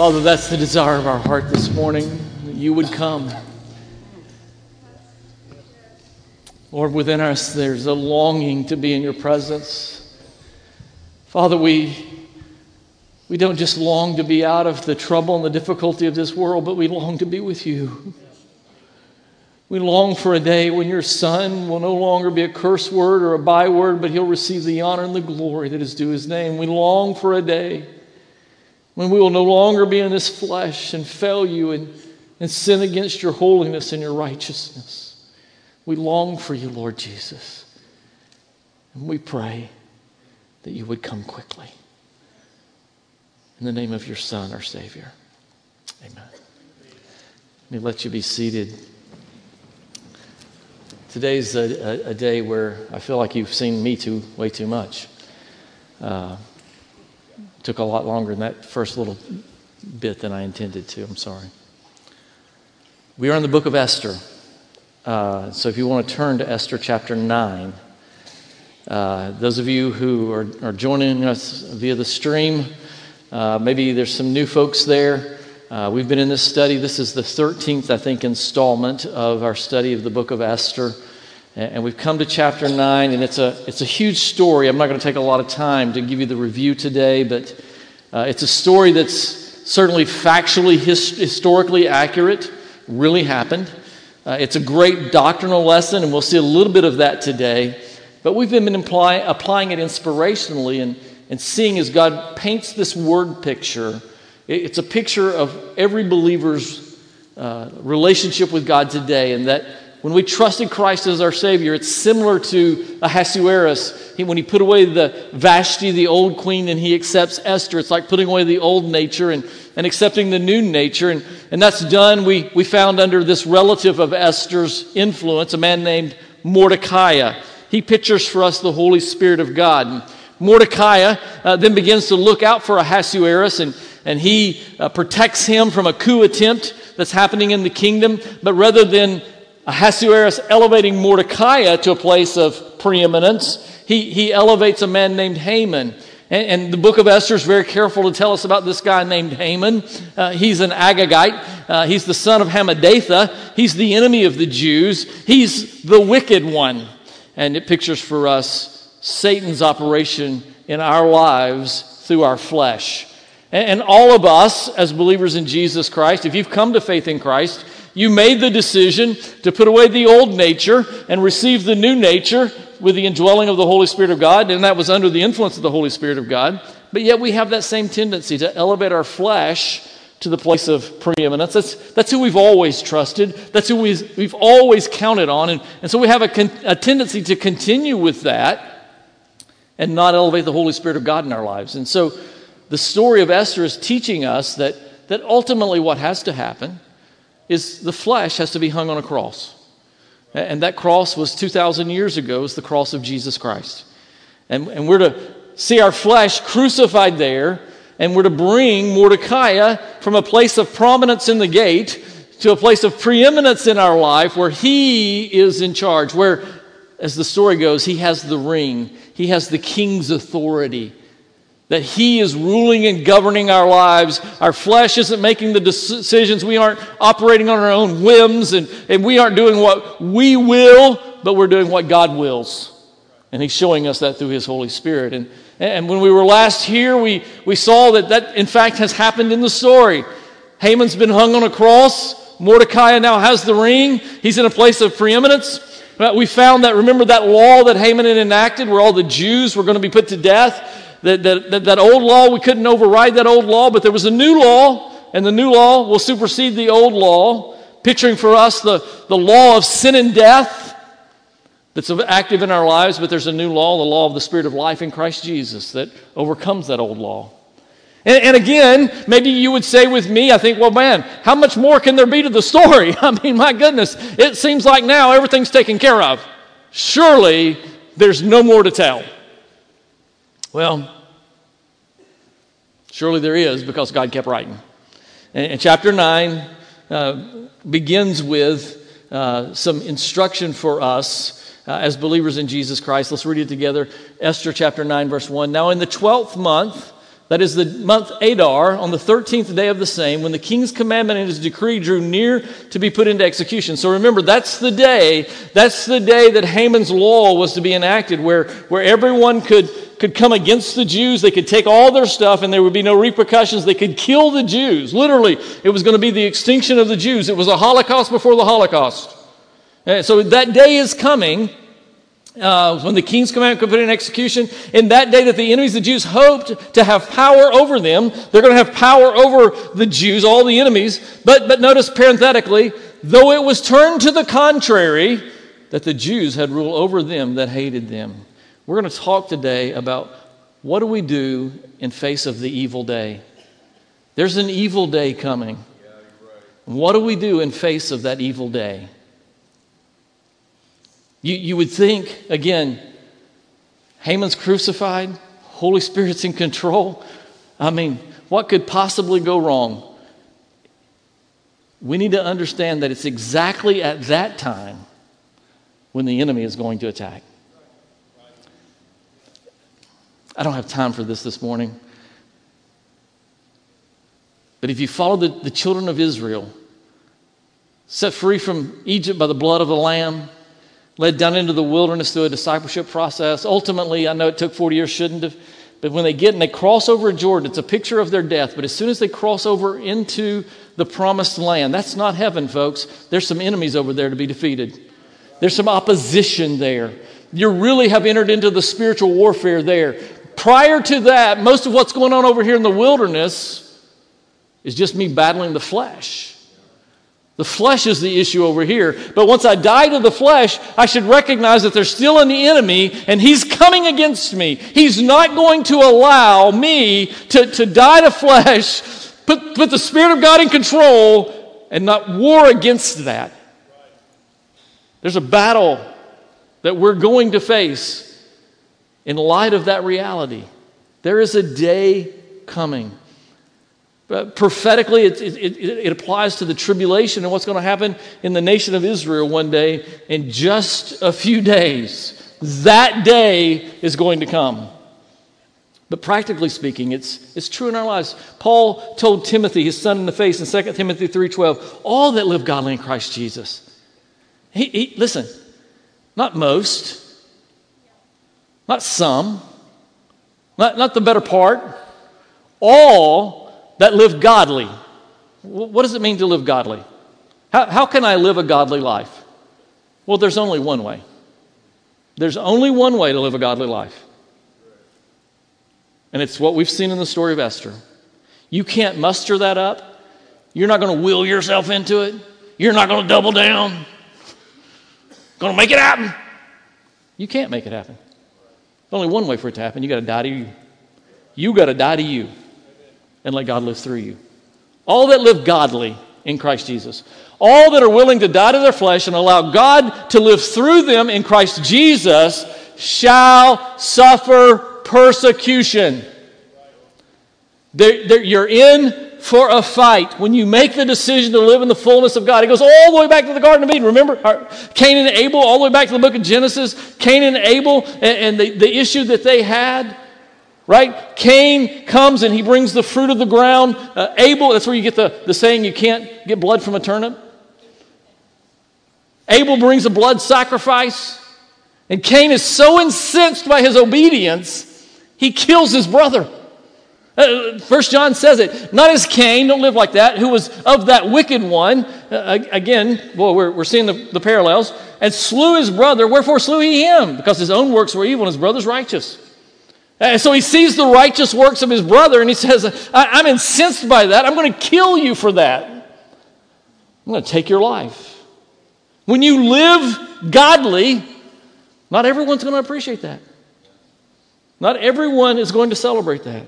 Father, that's the desire of our heart this morning, that you would come. Lord, within us there's a longing to be in your presence. Father, we, we don't just long to be out of the trouble and the difficulty of this world, but we long to be with you. We long for a day when your son will no longer be a curse word or a byword, but he'll receive the honor and the glory that is due his name. We long for a day when we will no longer be in this flesh and fail you and, and sin against your holiness and your righteousness. We long for you, Lord Jesus. And we pray that you would come quickly. In the name of your Son, our Savior. Amen. Let me let you be seated. Today's a, a, a, day where I feel like you've seen me too way too much. Uh, took a lot longer than that first little bit than I intended to. I'm sorry. We are in the book of Esther. Uh, so if you want to turn to Esther chapter 9, uh, those of you who are, are, joining us via the stream, uh, maybe there's some new folks there. Uh, we've been in this study. This is the 13th, I think, installment of our study of the book of Esther. And we've come to chapter 9, and it's a, it's a huge story. I'm not going to take a lot of time to give you the review today, but uh, it's a story that's certainly factually, his, historically accurate, really happened. Uh, it's a great doctrinal lesson, and we'll see a little bit of that today. But we've been imply, applying it inspirationally and, and seeing as God paints this word picture it's a picture of every believer's uh, relationship with God today, and that when we trusted Christ as our Savior, it's similar to Ahasuerus. He, when he put away the Vashti, the old queen, and he accepts Esther, it's like putting away the old nature and, and accepting the new nature. And, and that's done, we, we found under this relative of Esther's influence, a man named Mordecai. He pictures for us the Holy Spirit of God. And Mordecai uh, then begins to look out for Ahasuerus and and he uh, protects him from a coup attempt that's happening in the kingdom. But rather than Ahasuerus elevating Mordecai to a place of preeminence, he, he elevates a man named Haman. And, and, the book of Esther is very careful to tell us about this guy named Haman. Uh, he's an Agagite. Uh, he's the son of Hammedatha. He's the enemy of the Jews. He's the wicked one. And it pictures for us Satan's operation in our lives through our flesh. And all of us, as believers in Jesus Christ, if you've come to faith in Christ, you made the decision to put away the old nature and receive the new nature with the indwelling of the Holy Spirit of God, and that was under the influence of the Holy Spirit of God. But yet we have that same tendency to elevate our flesh to the place of preeminence. That's, that's who we've always trusted. That's who we've, we've always counted on. And, and so we have a, con, a tendency to continue with that and not elevate the Holy Spirit of God in our lives. And so the story of Esther is teaching us that, that ultimately what has to happen is the flesh has to be hung on a cross. And that cross was 2,000 years ago, is the cross of Jesus Christ. And, and we're to see our flesh crucified there, and we're to bring Mordecai from a place of prominence in the gate to a place of preeminence in our life where he is in charge, where, as the story goes, he has the ring, he has the king's authority that He is ruling and governing our lives. Our flesh isn't making the decisions. We aren't operating on our own whims, and, and we aren't doing what we will, but we're doing what God wills. And He's showing us that through His Holy Spirit. And, and when we were last here, we, we saw that that, in fact, has happened in the story. Haman's been hung on a cross. Mordecai now has the ring. He's in a place of preeminence. We found that, remember that law that Haman had enacted where all the Jews were going to be put to death? That, that, that old law, we couldn't override that old law, but there was a new law, and the new law will supersede the old law, picturing for us the, the law of sin and death that's active in our lives, but there's a new law, the law of the Spirit of life in Christ Jesus, that overcomes that old law. And, and, again, maybe you would say with me, I think, well, man, how much more can there be to the story? I mean, my goodness, it seems like now everything's taken care of. Surely there's no more to tell. Well, surely there is because God kept writing. And, and chapter 9 uh, begins with uh, some instruction for us uh, as believers in Jesus Christ. Let's read it together. Esther chapter 9, verse 1. Now, in the 12th month, that is the month Adar, on the 13th day of the same, when the king's commandment and his decree drew near to be put into execution. So remember, that's the day, that's the day that Haman's law was to be enacted, where, where everyone could, could come against the Jews. They could take all their stuff and there would be no repercussions. They could kill the Jews. Literally, it was going to be the extinction of the Jews. It was a Holocaust before the Holocaust. And so that day is coming uh, when the king's commandment could put in execution, in that day that the enemies of the Jews hoped to have power over them, they're going to have power over the Jews, all the enemies. But, but notice parenthetically, though it was turned to the contrary, that the Jews had rule over them that hated them. We're going to talk today about what do we do in face of the evil day. There's an evil day coming. What do we do in face of that evil day? You, you would think, again, Haman's crucified, Holy Spirit's in control. I mean, what could possibly go wrong? We need to understand that it's exactly at that time when the enemy is going to attack. I don't have time for this this morning. But if you follow the, the children of Israel, set free from Egypt by the blood of the Lamb, led down into the wilderness through a discipleship process. Ultimately, I know it took 40 years, shouldn't have. But when they get and they cross over Jordan, it's a picture of their death. But as soon as they cross over into the promised land, that's not heaven, folks. There's some enemies over there to be defeated. There's some opposition there. You really have entered into the spiritual warfare there. Prior to that, most of what's going on over here in the wilderness is just me battling the flesh. The flesh is the issue over here. But once I die to the flesh, I should recognize that there's still an enemy and he's coming against me. He's not going to allow me to, to die to flesh, put, put the Spirit of God in control, and not war against that. There's a battle that we're going to face in light of that reality. There is a day coming but prophetically, it, it, it, applies to the tribulation and what's going to happen in the nation of Israel one day in just a few days. That day is going to come. But practically speaking, it's, it's true in our lives. Paul told Timothy, his son in the face, in 2 Timothy 3.12, all that live godly in Christ Jesus. He, he, listen, not most, not some, not, not the better part, all that live godly. What does it mean to live godly? How, how can I live a godly life? Well, there's only one way. There's only one way to live a godly life. And it's what we've seen in the story of Esther. You can't muster that up. You're not going to will yourself into it. You're not going to double down. Going to make it happen. You can't make it happen. There's only one way for it to happen. You got to die to you. You got to die to you and let God live through you. All that live godly in Christ Jesus. All that are willing to die to their flesh and allow God to live through them in Christ Jesus shall suffer persecution. They're, they're, you're in for a fight when you make the decision to live in the fullness of God. It goes all the way back to the Garden of Eden. Remember Cain and Abel, all the way back to the book of Genesis. Cain and Abel and, and the, the issue that they had right? Cain comes and he brings the fruit of the ground. Uh, Abel, that's where you get the, the saying you can't get blood from a turnip. Abel brings a blood sacrifice. And Cain is so incensed by his obedience, he kills his brother. Uh, First John says it. Not as Cain, don't live like that, who was of that wicked one. Uh, again, well, we're, we're seeing the, the parallels. And slew his brother. Wherefore slew he him? Because his own works were evil and his brother's righteous. And so he sees the righteous works of his brother and he says, I'm incensed by that. I'm going to kill you for that. I'm going to take your life. When you live godly, not everyone's going to appreciate that. Not everyone is going to celebrate that.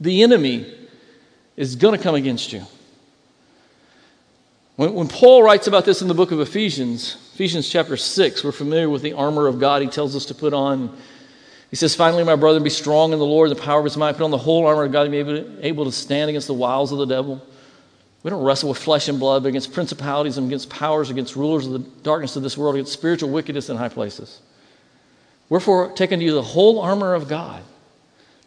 The enemy is going to come against you. When, when, Paul writes about this in the book of Ephesians, Ephesians chapter 6, we're familiar with the armor of God he tells us to put on he says, Finally, my brother, be strong in the Lord, the power of his might. Put on the whole armor of God to be able to, able to stand against the wiles of the devil. We don't wrestle with flesh and blood, but against principalities and against powers, against rulers of the darkness of this world, against spiritual wickedness in high places. Wherefore, take unto you the whole armor of God,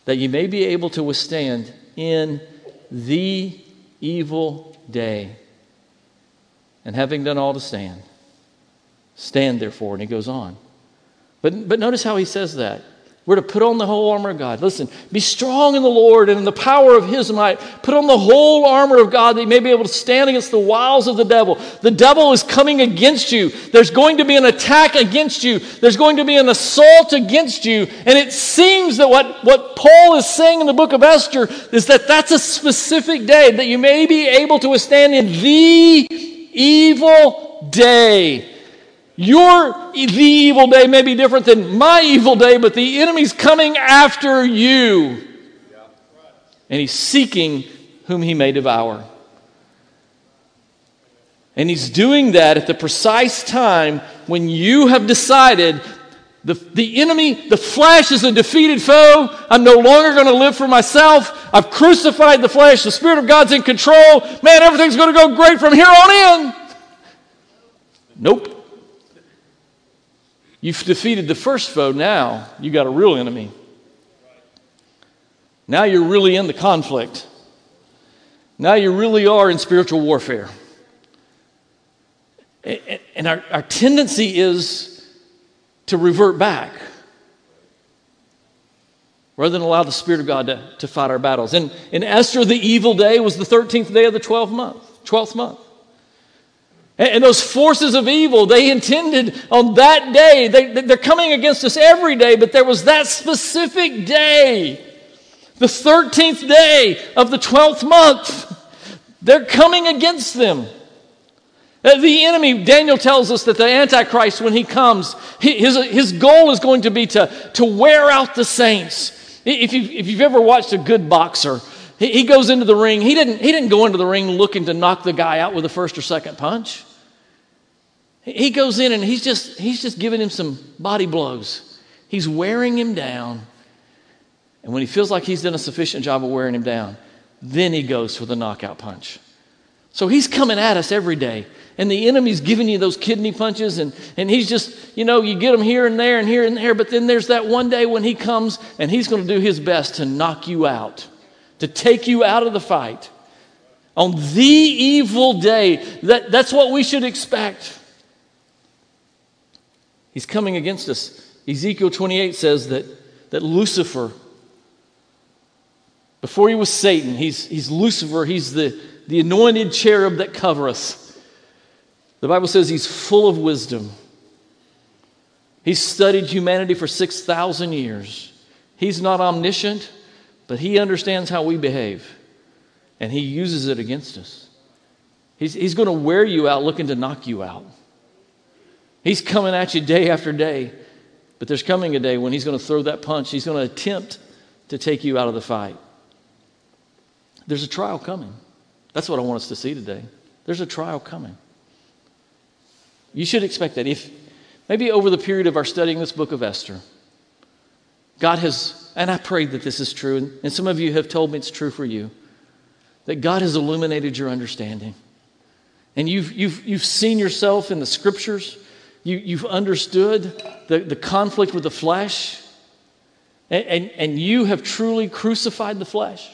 that you may be able to withstand in the evil day. And having done all to stand, stand therefore. And he goes on. But, but notice how he says that. We're to put on the whole armor of God. Listen, be strong in the Lord and in the power of his might. Put on the whole armor of God that you may be able to stand against the wiles of the devil. The devil is coming against you. There's going to be an attack against you. There's going to be an assault against you. And it seems that what, what Paul is saying in the book of Esther is that that's a specific day that you may be able to withstand in the evil day. Your the evil day may be different than my evil day, but the enemy's coming after you. And he's seeking whom he may devour. And he's doing that at the precise time when you have decided the, the enemy, the flesh is a defeated foe. I'm no longer going to live for myself. I've crucified the flesh. The Spirit of God's in control. Man, everything's going to go great from here on in. Nope. You've defeated the first foe, now you got a real enemy. Now you're really in the conflict. Now you really are in spiritual warfare. And our, our tendency is to revert back rather than allow the Spirit of God to, to fight our battles. And in Esther, the evil day was the 13th day of the 12th month, 12th month. And those forces of evil, they intended on that day, they, they're coming against us every day, but there was that specific day, the 13th day of the 12th month. They're coming against them. Uh, the enemy, Daniel tells us that the Antichrist, when he comes, his, his goal is going to be to, to wear out the saints. If, you, if you've ever watched a good boxer, he, he goes into the ring. He didn't, he didn't go into the ring looking to knock the guy out with a first or second punch. He goes in and he's just, he's just giving him some body blows. He's wearing him down. And when he feels like he's done a sufficient job of wearing him down, then he goes for the knockout punch. So he's coming at us every day. And the enemy's giving you those kidney punches, and, and he's just, you know, you get him here and there and here and there, but then there's that one day when he comes and he's going to do his best to knock you out to take you out of the fight. On the evil day, that, that's what we should expect. He's coming against us. Ezekiel 28 says that, that Lucifer, before he was Satan, he's, he's Lucifer, he's the, the anointed cherub that cover us. The Bible says he's full of wisdom. He's studied humanity for 6,000 years. He's not omniscient, but he understands how we behave, and he uses it against us. He's, he's going to wear you out looking to knock you out. He's coming at you day after day, but there's coming a day when he's going to throw that punch. He's going to attempt to take you out of the fight. There's a trial coming. That's what I want us to see today. There's a trial coming. You should expect that. If maybe over the period of our studying this book of Esther, God has, and I pray that this is true, and, some of you have told me it's true for you, that God has illuminated your understanding. And you've, you've, you've seen yourself in the scriptures, you, you've understood the, the conflict with the flesh, and, and, and you have truly crucified the flesh.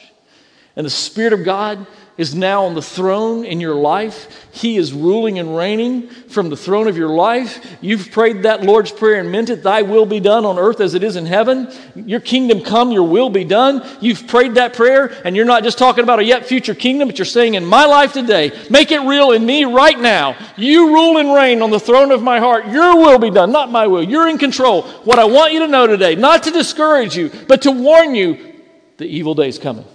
And the Spirit of God is now on the throne in your life. He is ruling and reigning from the throne of your life. You've prayed that Lord's Prayer and meant it. Thy will be done on earth as it is in heaven. Your kingdom come, your will be done. You've prayed that prayer, and you're not just talking about a yet future kingdom, but you're saying, In my life today, make it real in me right now. You rule and reign on the throne of my heart. Your will be done, not my will. You're in control. What I want you to know today, not to discourage you, but to warn you, the evil day is coming.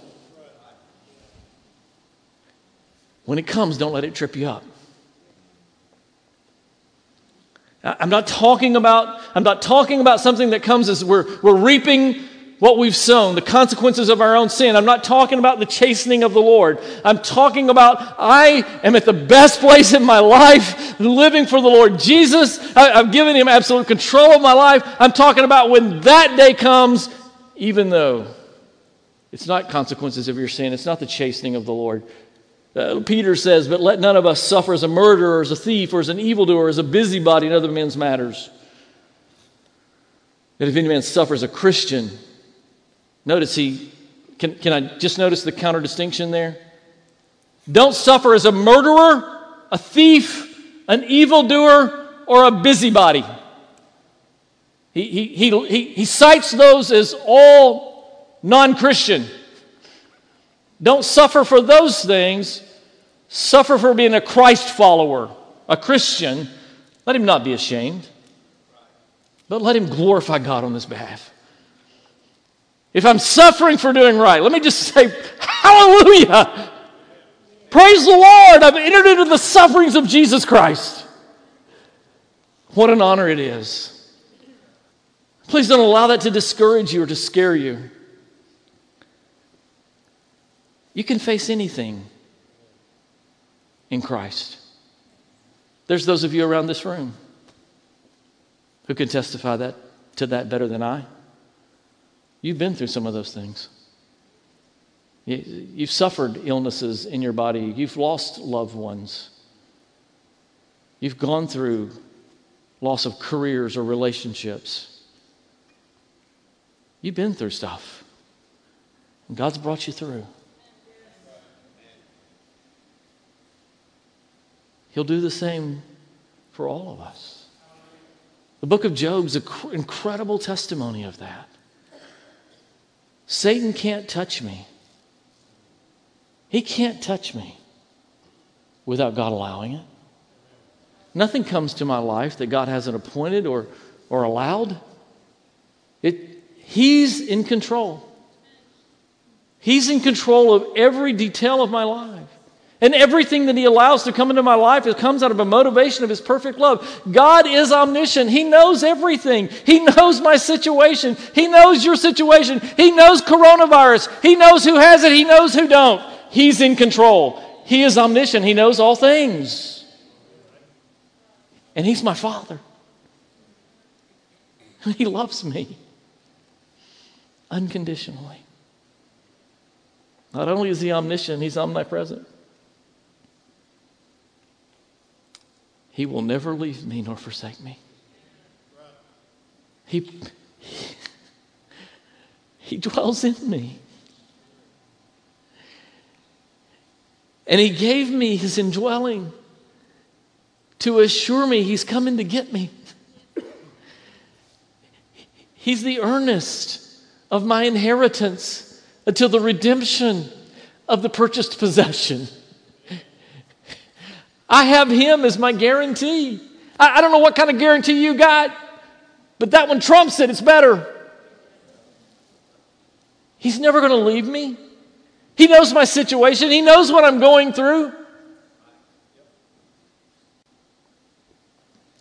When it comes, don't let it trip you up. I'm not talking about, I'm not talking about something that comes as we're, we're reaping what we've sown, the consequences of our own sin. I'm not talking about the chastening of the Lord. I'm talking about I am at the best place in my life, living for the Lord Jesus. I, I've given Him absolute control of my life. I'm talking about when that day comes, even though it's not consequences of your sin, it's not the chastening of the Lord. Uh, Peter says, But let none of us suffer as a murderer, as a thief, or as an evildoer, as a busybody in other men's matters. That if any man suffers a Christian, Notice he, can, can I just notice the counter distinction there? Don't suffer as a murderer, a thief, an evildoer, or a busybody. He, he, he, he, he cites those as all non Christian. Don't suffer for those things. Suffer for being a Christ follower, a Christian. Let him not be ashamed, but let him glorify God on his behalf. If I'm suffering for doing right, let me just say, Hallelujah! Praise the Lord! I've entered into the sufferings of Jesus Christ. What an honor it is. Please don't allow that to discourage you or to scare you. You can face anything in Christ. There's those of you around this room who can testify that, to that better than I. You've been through some of those things. You've suffered illnesses in your body. You've lost loved ones. You've gone through loss of careers or relationships. You've been through stuff. And God's brought you through. He'll do the same for all of us. The book of Job's an incredible testimony of that. Satan can't touch me. He can't touch me without God allowing it. Nothing comes to my life that God hasn't appointed or, or allowed. It, he's in control. He's in control of every detail of my life. And everything that He allows to come into my life, it comes out of a motivation of His perfect love. God is omniscient. He knows everything. He knows my situation. He knows your situation. He knows coronavirus. He knows who has it. He knows who don't. He's in control. He is omniscient. He knows all things. And He's my Father. He loves me unconditionally. Not only is He omniscient, He's omnipresent. He will never leave me nor forsake me. He, he, he dwells in me. And He gave me His indwelling to assure me He's coming to get me. He's the earnest of my inheritance until the redemption of the purchased possession. I have Him as my guarantee. I, I don't know what kind of guarantee you got, but that one trumps it. It's better. He's never going to leave me. He knows my situation, He knows what I'm going through.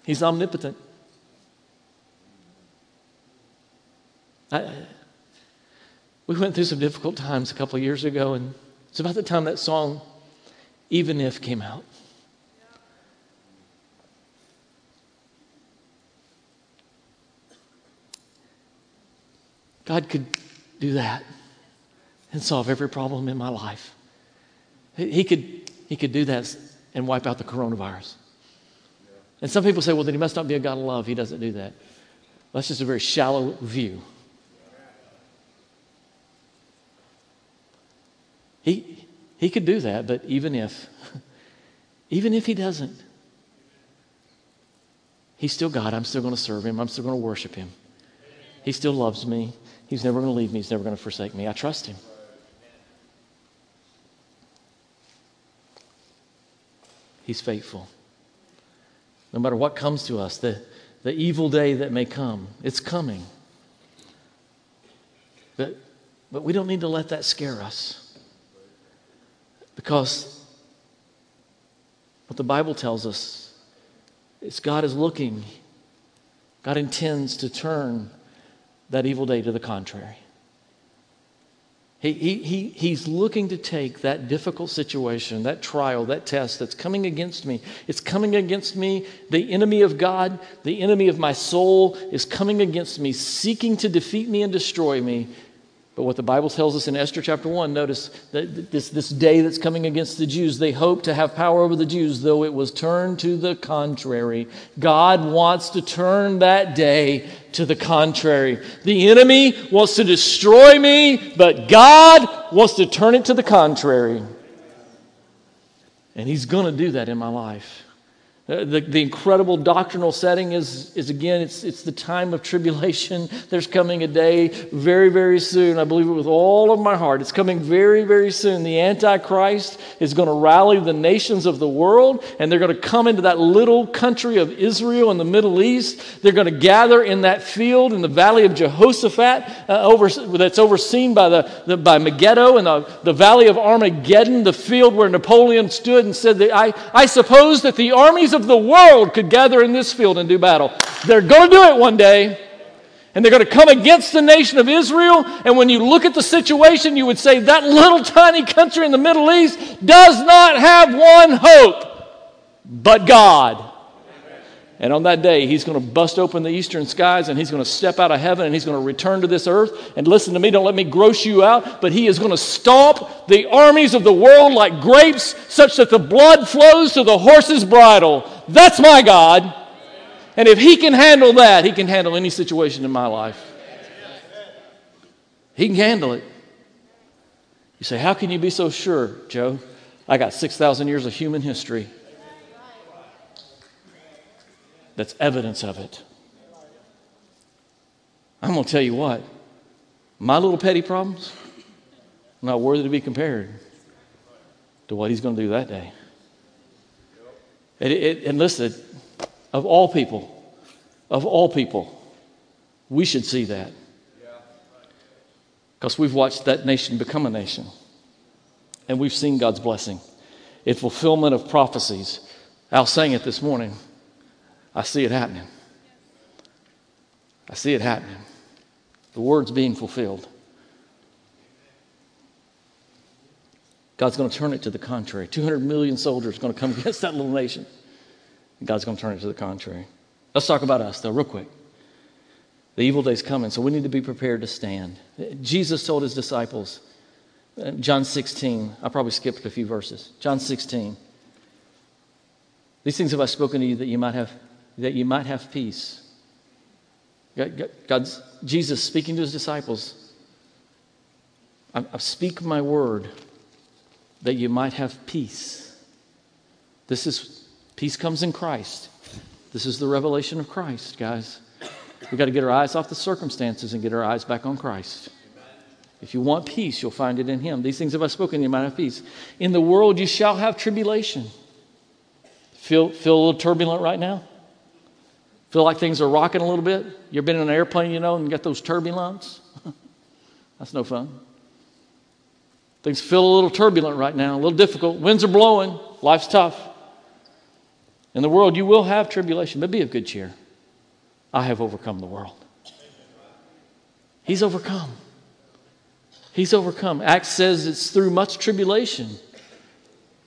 He's omnipotent. I, we went through some difficult times a couple years ago, and it's about the time that song, Even If, came out. God could do that and solve every problem in my life. He could, he could do that and wipe out the coronavirus. And some people say, well, then he must not be a God of love. He doesn't do that. That's just a very shallow view. He, he could do that, but even if, even if he doesn't, he's still God. I'm still going to serve him. I'm still going to worship him. He still loves me. He's never going to leave me. He's never going to forsake me. I trust him. He's faithful. No matter what comes to us, the, the evil day that may come, it's coming. But, but we don't need to let that scare us. Because what the Bible tells us is God is looking, God intends to turn that evil day to the contrary. He, he, he, he's looking to take that difficult situation, that trial, that test that's coming against me. It's coming against me. The enemy of God, the enemy of my soul, is coming against me, seeking to defeat me and destroy me. But what the Bible tells us in Esther chapter 1, notice that this, this day that's coming against the Jews, they hope to have power over the Jews, though it was turned to the contrary. God wants to turn that day to the contrary. The enemy wants to destroy me, but God wants to turn it to the contrary. And He's going to do that in my life. Uh, the, the incredible doctrinal setting is, is again, it's, it's the time of tribulation. There's coming a day very, very soon. I believe it with all of my heart. It's coming very, very soon. The Antichrist is going to rally the nations of the world, and they're going to come into that little country of Israel in the Middle East. They're going to gather in that field in the valley of Jehoshaphat, uh, over, that's overseen by, the, the, by Megiddo and the, the valley of Armageddon, the field where Napoleon stood and said that I, I suppose that the armies of the world could gather in this field and do battle. They're going to do it one day. And they're going to come against the nation of Israel. And when you look at the situation, you would say that little tiny country in the Middle East does not have one hope but God. And on that day, he's going to bust open the eastern skies and he's going to step out of heaven and he's going to return to this earth. And listen to me, don't let me gross you out, but he is going to stomp the armies of the world like grapes, such that the blood flows to the horse's bridle. That's my God. And if he can handle that, he can handle any situation in my life. He can handle it. You say, How can you be so sure, Joe? I got 6,000 years of human history that's evidence of it. I'm going to tell you what, my little petty problems not worthy to be compared to what he's going to do that day. And, it, and listen, of all people, of all people, we should see that. Because we've watched that nation become a nation. And we've seen God's blessing in fulfillment of prophecies. Al sang it this morning. I see it happening. I see it happening. The word's being fulfilled. God's going to turn it to the contrary. 200 million soldiers are going to come against that little nation. God's going to turn it to the contrary. Let's talk about us, though, real quick. The evil day's coming, so we need to be prepared to stand. Jesus told his disciples, uh, John 16, I probably skipped a few verses. John 16. These things have I spoken to you that you might have that you might have peace. God's, Jesus speaking to his disciples, I, I speak my word that you might have peace. This is peace comes in Christ. This is the revelation of Christ, guys. We've got to get our eyes off the circumstances and get our eyes back on Christ. If you want peace, you'll find it in Him. These things have I spoken, you might have peace. In the world, you shall have tribulation. Feel, feel a little turbulent right now? Feel like things are rocking a little bit? You've been in an airplane, you know, and you got those turbulence? That's no fun. Things feel a little turbulent right now, a little difficult. Winds are blowing. Life's tough. In the world, you will have tribulation, but be of good cheer. I have overcome the world. He's overcome. He's overcome. Acts says it's through much tribulation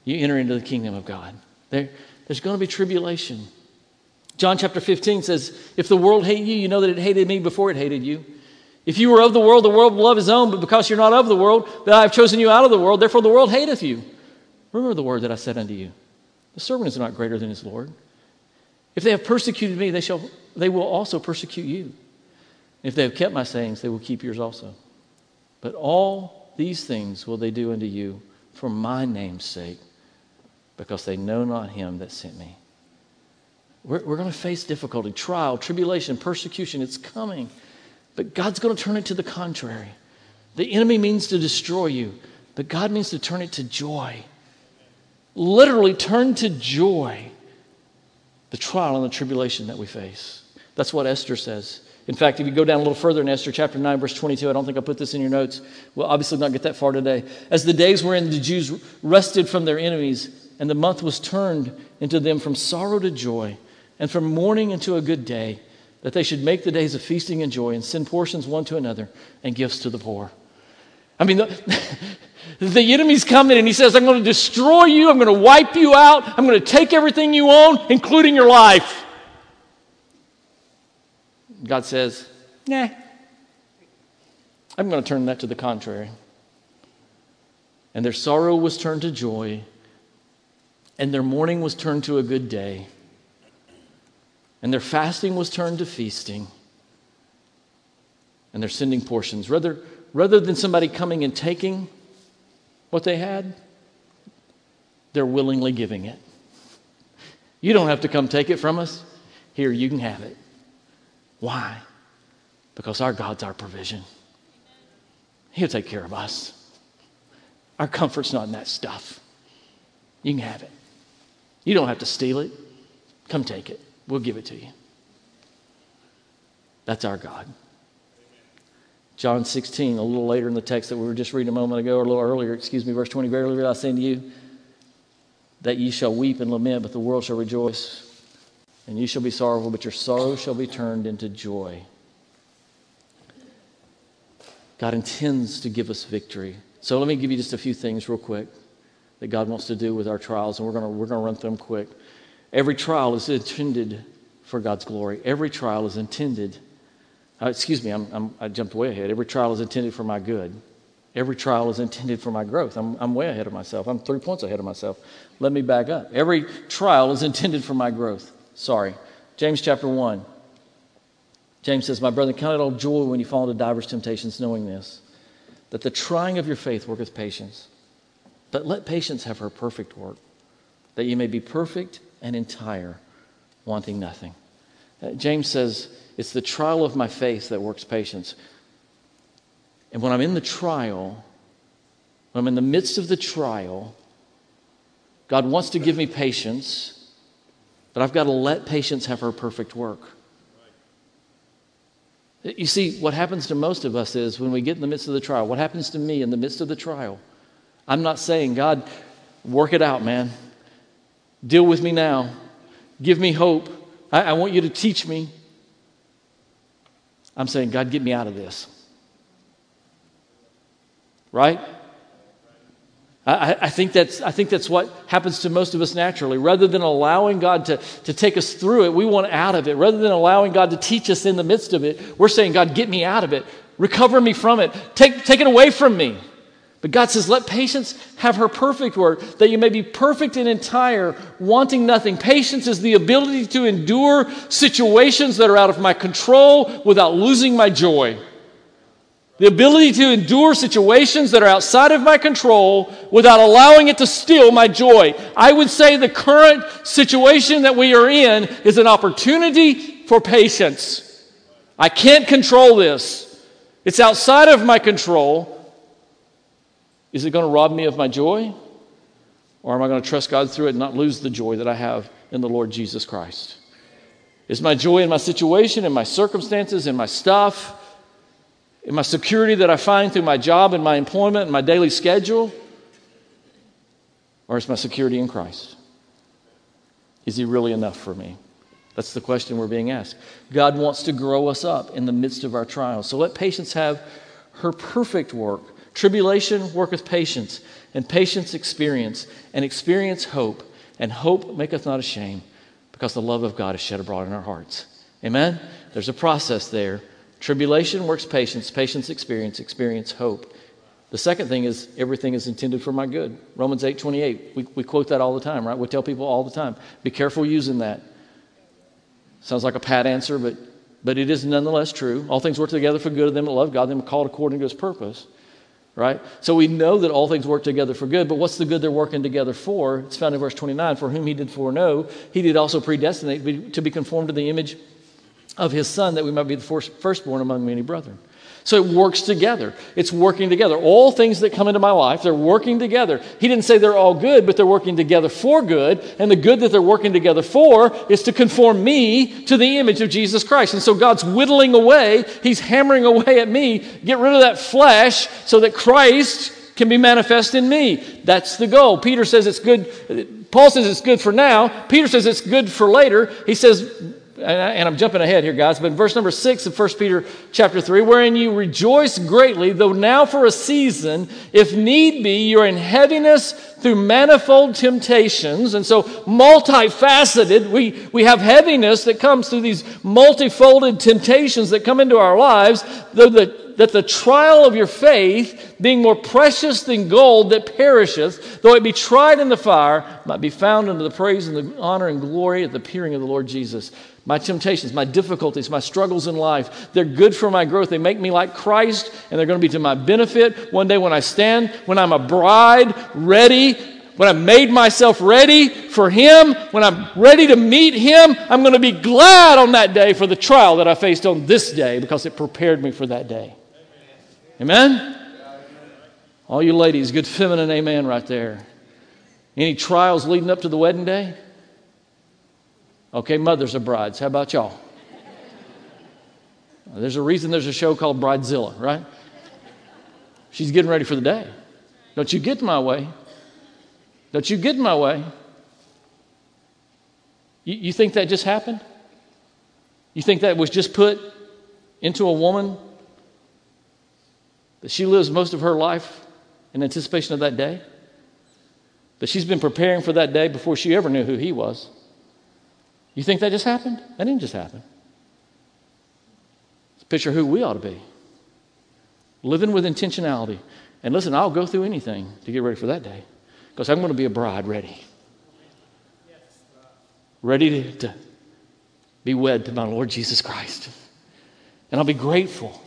you enter into the kingdom of God. There, there's going to be tribulation. John chapter 15 says, If the world hate you, you know that it hated me before it hated you. If you were of the world, the world would love his own, but because you're not of the world, that I have chosen you out of the world, therefore the world hateth you. Remember the word that I said unto you. The servant is not greater than his Lord. If they have persecuted me, they, shall, they will also persecute you. If they have kept my sayings, they will keep yours also. But all these things will they do unto you for my name's sake, because they know not him that sent me. We're, we're going to face difficulty, trial, tribulation, persecution. It's coming. But God's going to turn it to the contrary. The enemy means to destroy you, but God means to turn it to joy. Literally, turn to joy the trial and the tribulation that we face. That's what Esther says. In fact, if you go down a little further in Esther chapter 9, verse 22, I don't think I put this in your notes. We'll obviously not get that far today. As the days wherein the Jews rested from their enemies, and the month was turned into them from sorrow to joy, and from mourning into a good day, that they should make the days of feasting and joy and send portions one to another and gifts to the poor. I mean, the, the enemy's coming and he says, I'm going to destroy you. I'm going to wipe you out. I'm going to take everything you own, including your life. God says, Nah, I'm going to turn that to the contrary. And their sorrow was turned to joy, and their mourning was turned to a good day, and their fasting was turned to feasting, and their sending portions. Rather, rather than somebody coming and taking what they had, they're willingly giving it. You don't have to come take it from us. Here, you can have it. Why? Because our God's our provision. He'll take care of us. Our comfort's not in that stuff. You can have it. You don't have to steal it. Come take it. We'll give it to you. That's our God. John 16, a little later in the text that we were just reading a moment ago, or a little earlier, excuse me, verse 20, verily I say to you, that ye shall weep and lament, but the world shall rejoice. And ye shall be sorrowful, but your sorrow shall be turned into joy. God intends to give us victory. So let me give you just a few things real quick that God wants to do with our trials, and we're going we're going to run through them quick. Every trial is intended for God's glory. Every trial is intended, uh, excuse me, I'm, I'm, I jumped way ahead. Every trial is intended for my good. Every trial is intended for my growth. I'm, I'm way ahead of myself. I'm three points ahead of myself. Let me back up. Every trial is intended for my growth. Sorry. James chapter 1. James says, My brother, count it all joy when you fall into divers temptations, knowing this, that the trying of your faith worketh patience. But let patience have her perfect work, that you may be perfect and entire, wanting nothing. Uh, James says, It's the trial of my faith that works patience. And when I'm in the trial, when I'm in the midst of the trial, God wants to give me patience, but I've got to let patience have her perfect work. You see, what happens to most of us is when we get in the midst of the trial, what happens to me in the midst of the trial? I'm not saying, God, work it out, man. Deal with me now. Give me hope. I, I want you to teach me. I'm saying, God, get me out of this. Right? I, I, think that's, I think that's what happens to most of us naturally. Rather than allowing God to, to take us through it, we want out of it. Rather than allowing God to teach us in the midst of it, we're saying, God, get me out of it. Recover me from it. Take, take it away from me. But God says, let patience have her perfect work, that you may be perfect and entire, wanting nothing. Patience is the ability to endure situations that are out of my control without losing my joy. The ability to endure situations that are outside of my control without allowing it to steal my joy. I would say the current situation that we are in is an opportunity for patience. I can't control this. It's outside of my control. Is it going to rob me of my joy? Or am I going to trust God through it and not lose the joy that I have in the Lord Jesus Christ? Is my joy in my situation, in my circumstances, in my stuff? in my security that I find through my job and my employment and my daily schedule? Or is my security in Christ? Is He really enough for me? That's the question we're being asked. God wants to grow us up in the midst of our trials. So let patience have her perfect work. Tribulation worketh patience, and patience experience, and experience hope, and hope maketh not ashamed, because the love of God is shed abroad in our hearts. Amen? There's a process there Tribulation works patience, patience experience, experience hope. The second thing is everything is intended for my good. Romans 8 28. We, we quote that all the time, right? We tell people all the time be careful using that. Sounds like a pat answer, but, but it is nonetheless true. All things work together for good of them that love God, them called according to his purpose. Right? So we know that all things work together for good, but what's the good they're working together for? It's found in verse 29 For whom he did foreknow, he did also predestinate to be conformed to the image of his son that we might be the firstborn among many brethren. So it works together. It's working together. All things that come into my life, they're working together. He didn't say they're all good, but they're working together for good. And the good that they're working together for is to conform me to the image of Jesus Christ. And so God's whittling away, He's hammering away at me. Get rid of that flesh so that Christ can be manifest in me. That's the goal. Peter says it's good. Paul says it's good for now. Peter says it's good for later. He says, and I'm jumping ahead here, guys, but verse number six of 1 Peter chapter 3, wherein you rejoice greatly, though now for a season, if need be, you're in heaviness through manifold temptations. And so, multifaceted, we, we have heaviness that comes through these multifolded temptations that come into our lives, though the that the trial of your faith, being more precious than gold that perisheth, though it be tried in the fire, might be found unto the praise and the honor and glory at the appearing of the Lord Jesus. My temptations, my difficulties, my struggles in life, they're good for my growth. They make me like Christ, and they're going to be to my benefit. One day when I stand, when I'm a bride, ready, when I've made myself ready for Him, when I'm ready to meet Him, I'm going to be glad on that day for the trial that I faced on this day because it prepared me for that day. Amen? All you ladies, good feminine amen right there. Any trials leading up to the wedding day? Okay, mothers of brides. How about y'all? There's a reason there's a show called Bridezilla, right? She's getting ready for the day. Don't you get in my way. Don't you get in my way. You, you think that just happened? You think that was just put into a woman that she lives most of her life in anticipation of that day? That she's been preparing for that day before she ever knew who he was. You think that just happened? That didn't just happen. It's a picture of who we ought to be. Living with intentionality. And listen, I'll go through anything to get ready for that day because I'm going to be a bride ready. Ready to, to be wed to my Lord Jesus Christ. And I'll be grateful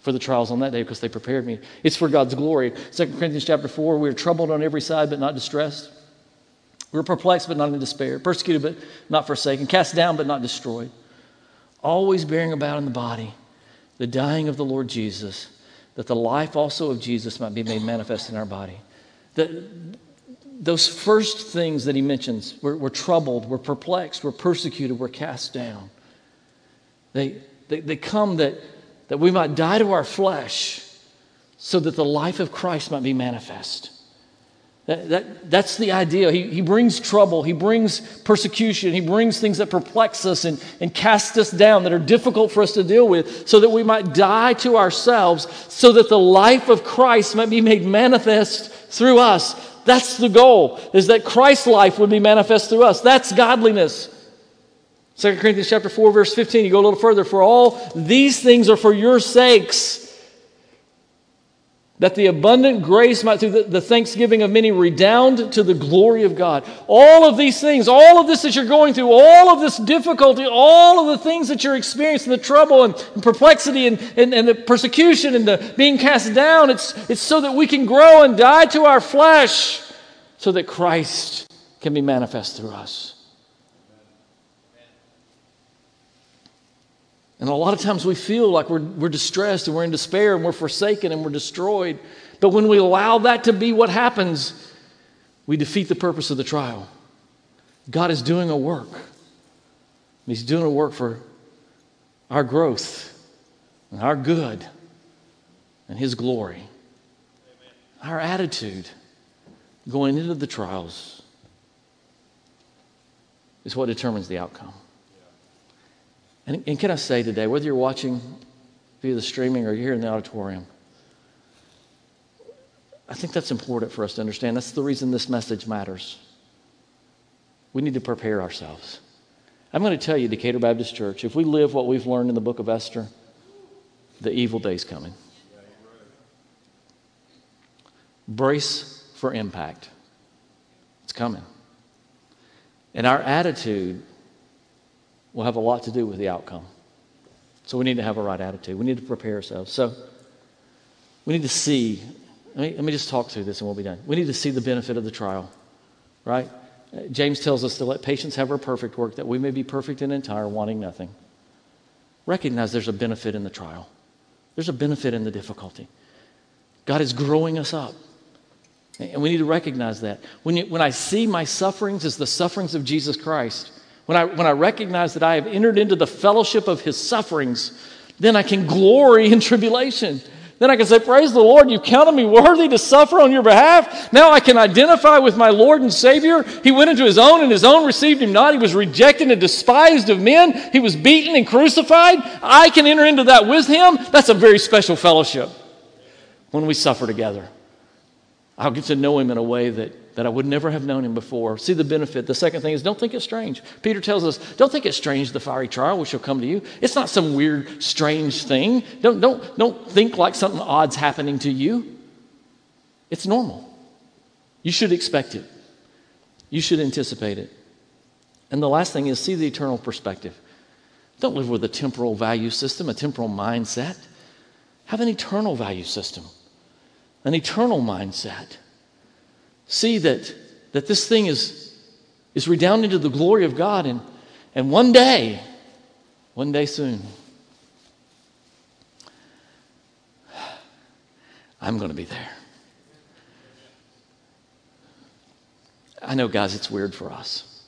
for the trials on that day because they prepared me. It's for God's glory. 2 Corinthians chapter 4, we are troubled on every side but not distressed. We're perplexed but not in despair, persecuted but not forsaken, cast down but not destroyed. Always bearing about in the body the dying of the Lord Jesus, that the life also of Jesus might be made manifest in our body. The, those first things that he mentions we're, we're troubled, we're perplexed, we're persecuted, we're cast down. They, they, they come that, that we might die to our flesh so that the life of Christ might be manifest. That, that, that's the idea. He, he brings trouble, he brings persecution, he brings things that perplex us and, and cast us down that are difficult for us to deal with so that we might die to ourselves, so that the life of Christ might be made manifest through us. That's the goal, is that Christ's life would be manifest through us. That's godliness. 2 Corinthians chapter 4, verse 15, you go a little further. For all these things are for your sakes that the abundant grace might, through the, the, thanksgiving of many, redound to the glory of God. All of these things, all of this that you're going through, all of this difficulty, all of the things that you're experiencing, the trouble and, and perplexity and, and, and, the persecution and the being cast down, it's, it's so that we can grow and die to our flesh so that Christ can be manifest through us. And a lot of times we feel like we're, we're distressed and we're in despair and we're forsaken and we're destroyed. But when we allow that to be what happens, we defeat the purpose of the trial. God is doing a work. He's doing a work for our growth and our good and His glory. Amen. Our attitude going into the trials is what determines the outcome. And, and can I say today, whether you're watching via the streaming or you're here in the auditorium, I think that's important for us to understand. That's the reason this message matters. We need to prepare ourselves. I'm going to tell you, Decatur Baptist Church, if we live what we've learned in the book of Esther, the evil day's coming. Brace for impact. It's coming. And our attitude will have a lot to do with the outcome. So we need to have a right attitude. We need to prepare ourselves. So we need to see. Let me, let me just talk through this and we'll be done. We need to see the benefit of the trial, right? James tells us to let patience have her perfect work, that we may be perfect and entire, wanting nothing. Recognize there's a benefit in the trial, there's a benefit in the difficulty. God is growing us up. And we need to recognize that. When, you, when I see my sufferings as the sufferings of Jesus Christ, when I, when I recognize that I have entered into the fellowship of his sufferings, then I can glory in tribulation. Then I can say, Praise the Lord, you counted me worthy to suffer on your behalf. Now I can identify with my Lord and Savior. He went into his own, and his own received him not. He was rejected and despised of men. He was beaten and crucified. I can enter into that with him. That's a very special fellowship when we suffer together. I'll get to know him in a way that that I would never have known him before. See the benefit. The second thing is don't think it's strange. Peter tells us, don't think it's strange the fiery trial which shall come to you. It's not some weird, strange thing. Don't, don't, don't think like something odd's happening to you. It's normal. You should expect it, you should anticipate it. And the last thing is see the eternal perspective. Don't live with a temporal value system, a temporal mindset. Have an eternal value system, an eternal mindset. See that, that this thing is, is redounding to the glory of God, and, and one day, one day soon, I'm going to be there. I know, guys, it's weird for us.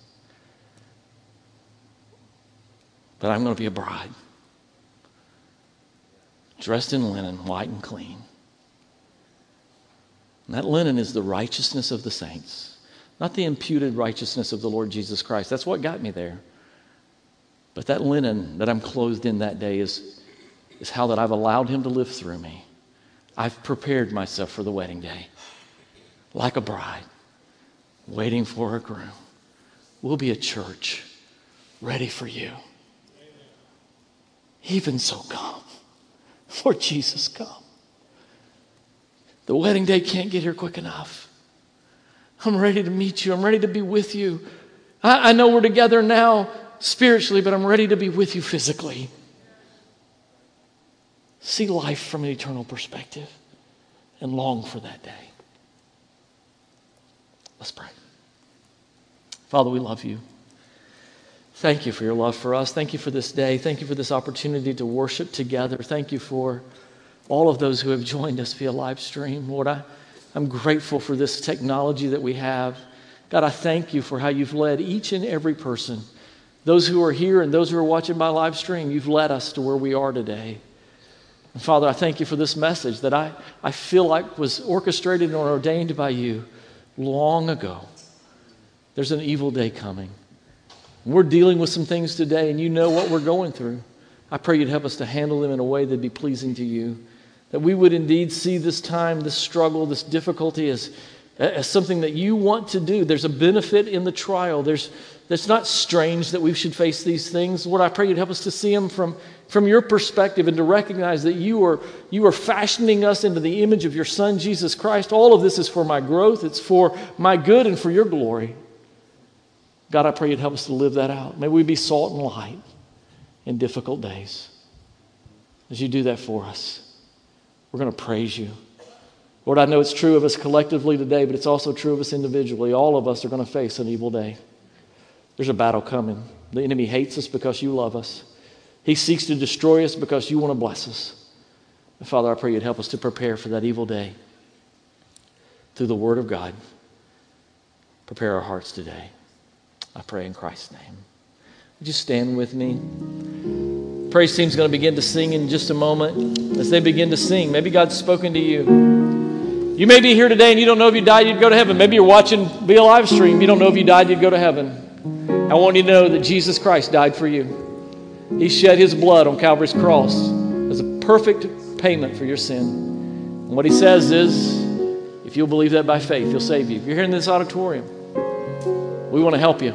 But I'm going to be a bride, dressed in linen, white and clean. And that linen is the righteousness of the saints, not the imputed righteousness of the Lord Jesus Christ. That's what got me there. But that linen that I'm clothed in that day is, is how that I've allowed Him to live through me. I've prepared myself for the wedding day like a bride waiting for a groom. We'll be a church ready for you. Even so, come. Lord Jesus, come. The wedding day can't get here quick enough. I'm ready to meet you. I'm ready to be with you. I, I know we're together now spiritually, but I'm ready to be with you physically. See life from an eternal perspective and long for that day. Let's pray. Father, we love you. Thank you for your love for us. Thank you for this day. Thank you for this opportunity to worship together. Thank you for all of those who have joined us via live stream. Lord, I, I'm grateful for this technology that we have. God, I thank you for how you've led each and every person, those who are here and those who are watching by live stream. You've led us to where we are today. And Father, I thank you for this message that I, I feel like was orchestrated and ordained by you long ago. There's an evil day coming. We're dealing with some things today, and you know what we're going through. I pray you'd help us to handle them in a way that'd be pleasing to you. That we would indeed see this time, this struggle, this difficulty as, as something that you want to do. There's a benefit in the trial. There's, it's not strange that we should face these things. Lord, I pray you'd help us to see them from, from your perspective and to recognize that you are, you are fashioning us into the image of your Son, Jesus Christ. All of this is for my growth, it's for my good and for your glory. God, I pray you'd help us to live that out. May we be salt and light in difficult days. As you do that for us, we're going to praise you. Lord, I know it's true of us collectively today, but it's also true of us individually. All of us are going to face an evil day. There's a battle coming. The enemy hates us because you love us, he seeks to destroy us because you want to bless us. And Father, I pray you'd help us to prepare for that evil day through the Word of God. Prepare our hearts today. I pray in Christ's name. Would you stand with me? Praise team's going to begin to sing in just a moment. As they begin to sing, maybe God's spoken to you. You may be here today and you don't know if you died, you'd go to heaven. Maybe you're watching via live stream, you don't know if you died, you'd go to heaven. I want you to know that Jesus Christ died for you. He shed his blood on Calvary's cross as a perfect payment for your sin. And what he says is, if you'll believe that by faith, he'll save you. If you're here in this auditorium, we want to help you.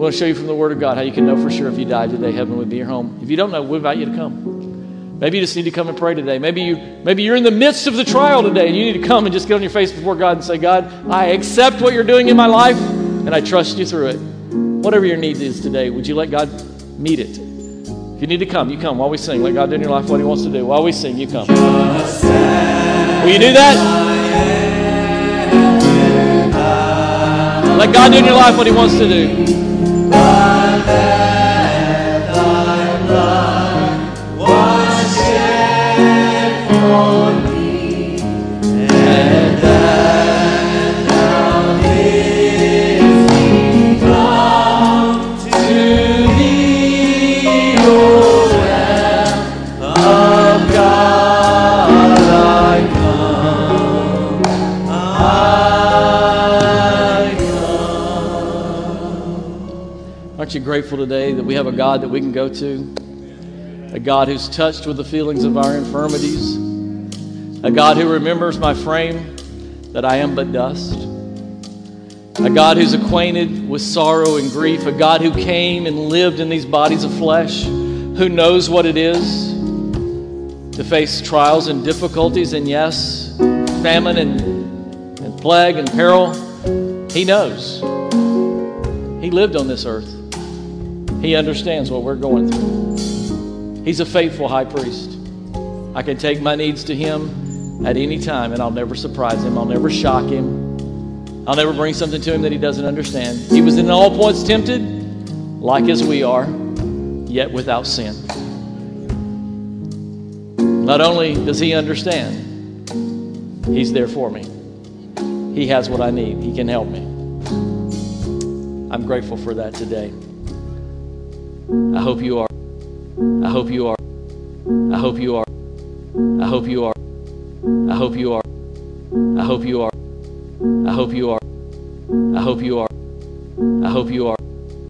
We want to show you from the Word of God how you can know for sure if you died today, heaven would be your home. If you don't know, we invite you to come. Maybe you just need to come and pray today. Maybe you maybe you're in the midst of the trial today and you need to come and just get on your face before God and say, God, I accept what you're doing in my life and I trust you through it. Whatever your need is today, would you let God meet it? If you need to come, you come while we sing. Let God do in your life what He wants to do. While we sing, you come. Will you do that? Let God do in your life what He wants to do. Grateful today that we have a God that we can go to? A God who's touched with the feelings of our infirmities. A God who remembers my frame. that I am but dust. A God who's acquainted with sorrow and grief, a God who came and lived in these bodies of flesh, who knows what it is to face trials and difficulties, and yes, famine and, and plague and peril. He knows. He lived on this earth. He understands what we're going through. He's a faithful high priest. I can take my needs to him at any time, and I'll never surprise him. I'll never shock him. I'll never bring something to him that he doesn't understand. He was in all points tempted, like as we are, yet without sin. Not only does he understand, he's there for me. He has what I need, he can help me. I'm grateful for that today. I hope you are. I hope you are. I hope you are. I hope you are. I hope you are. I hope you are. I hope you are. I hope you are. I hope you are.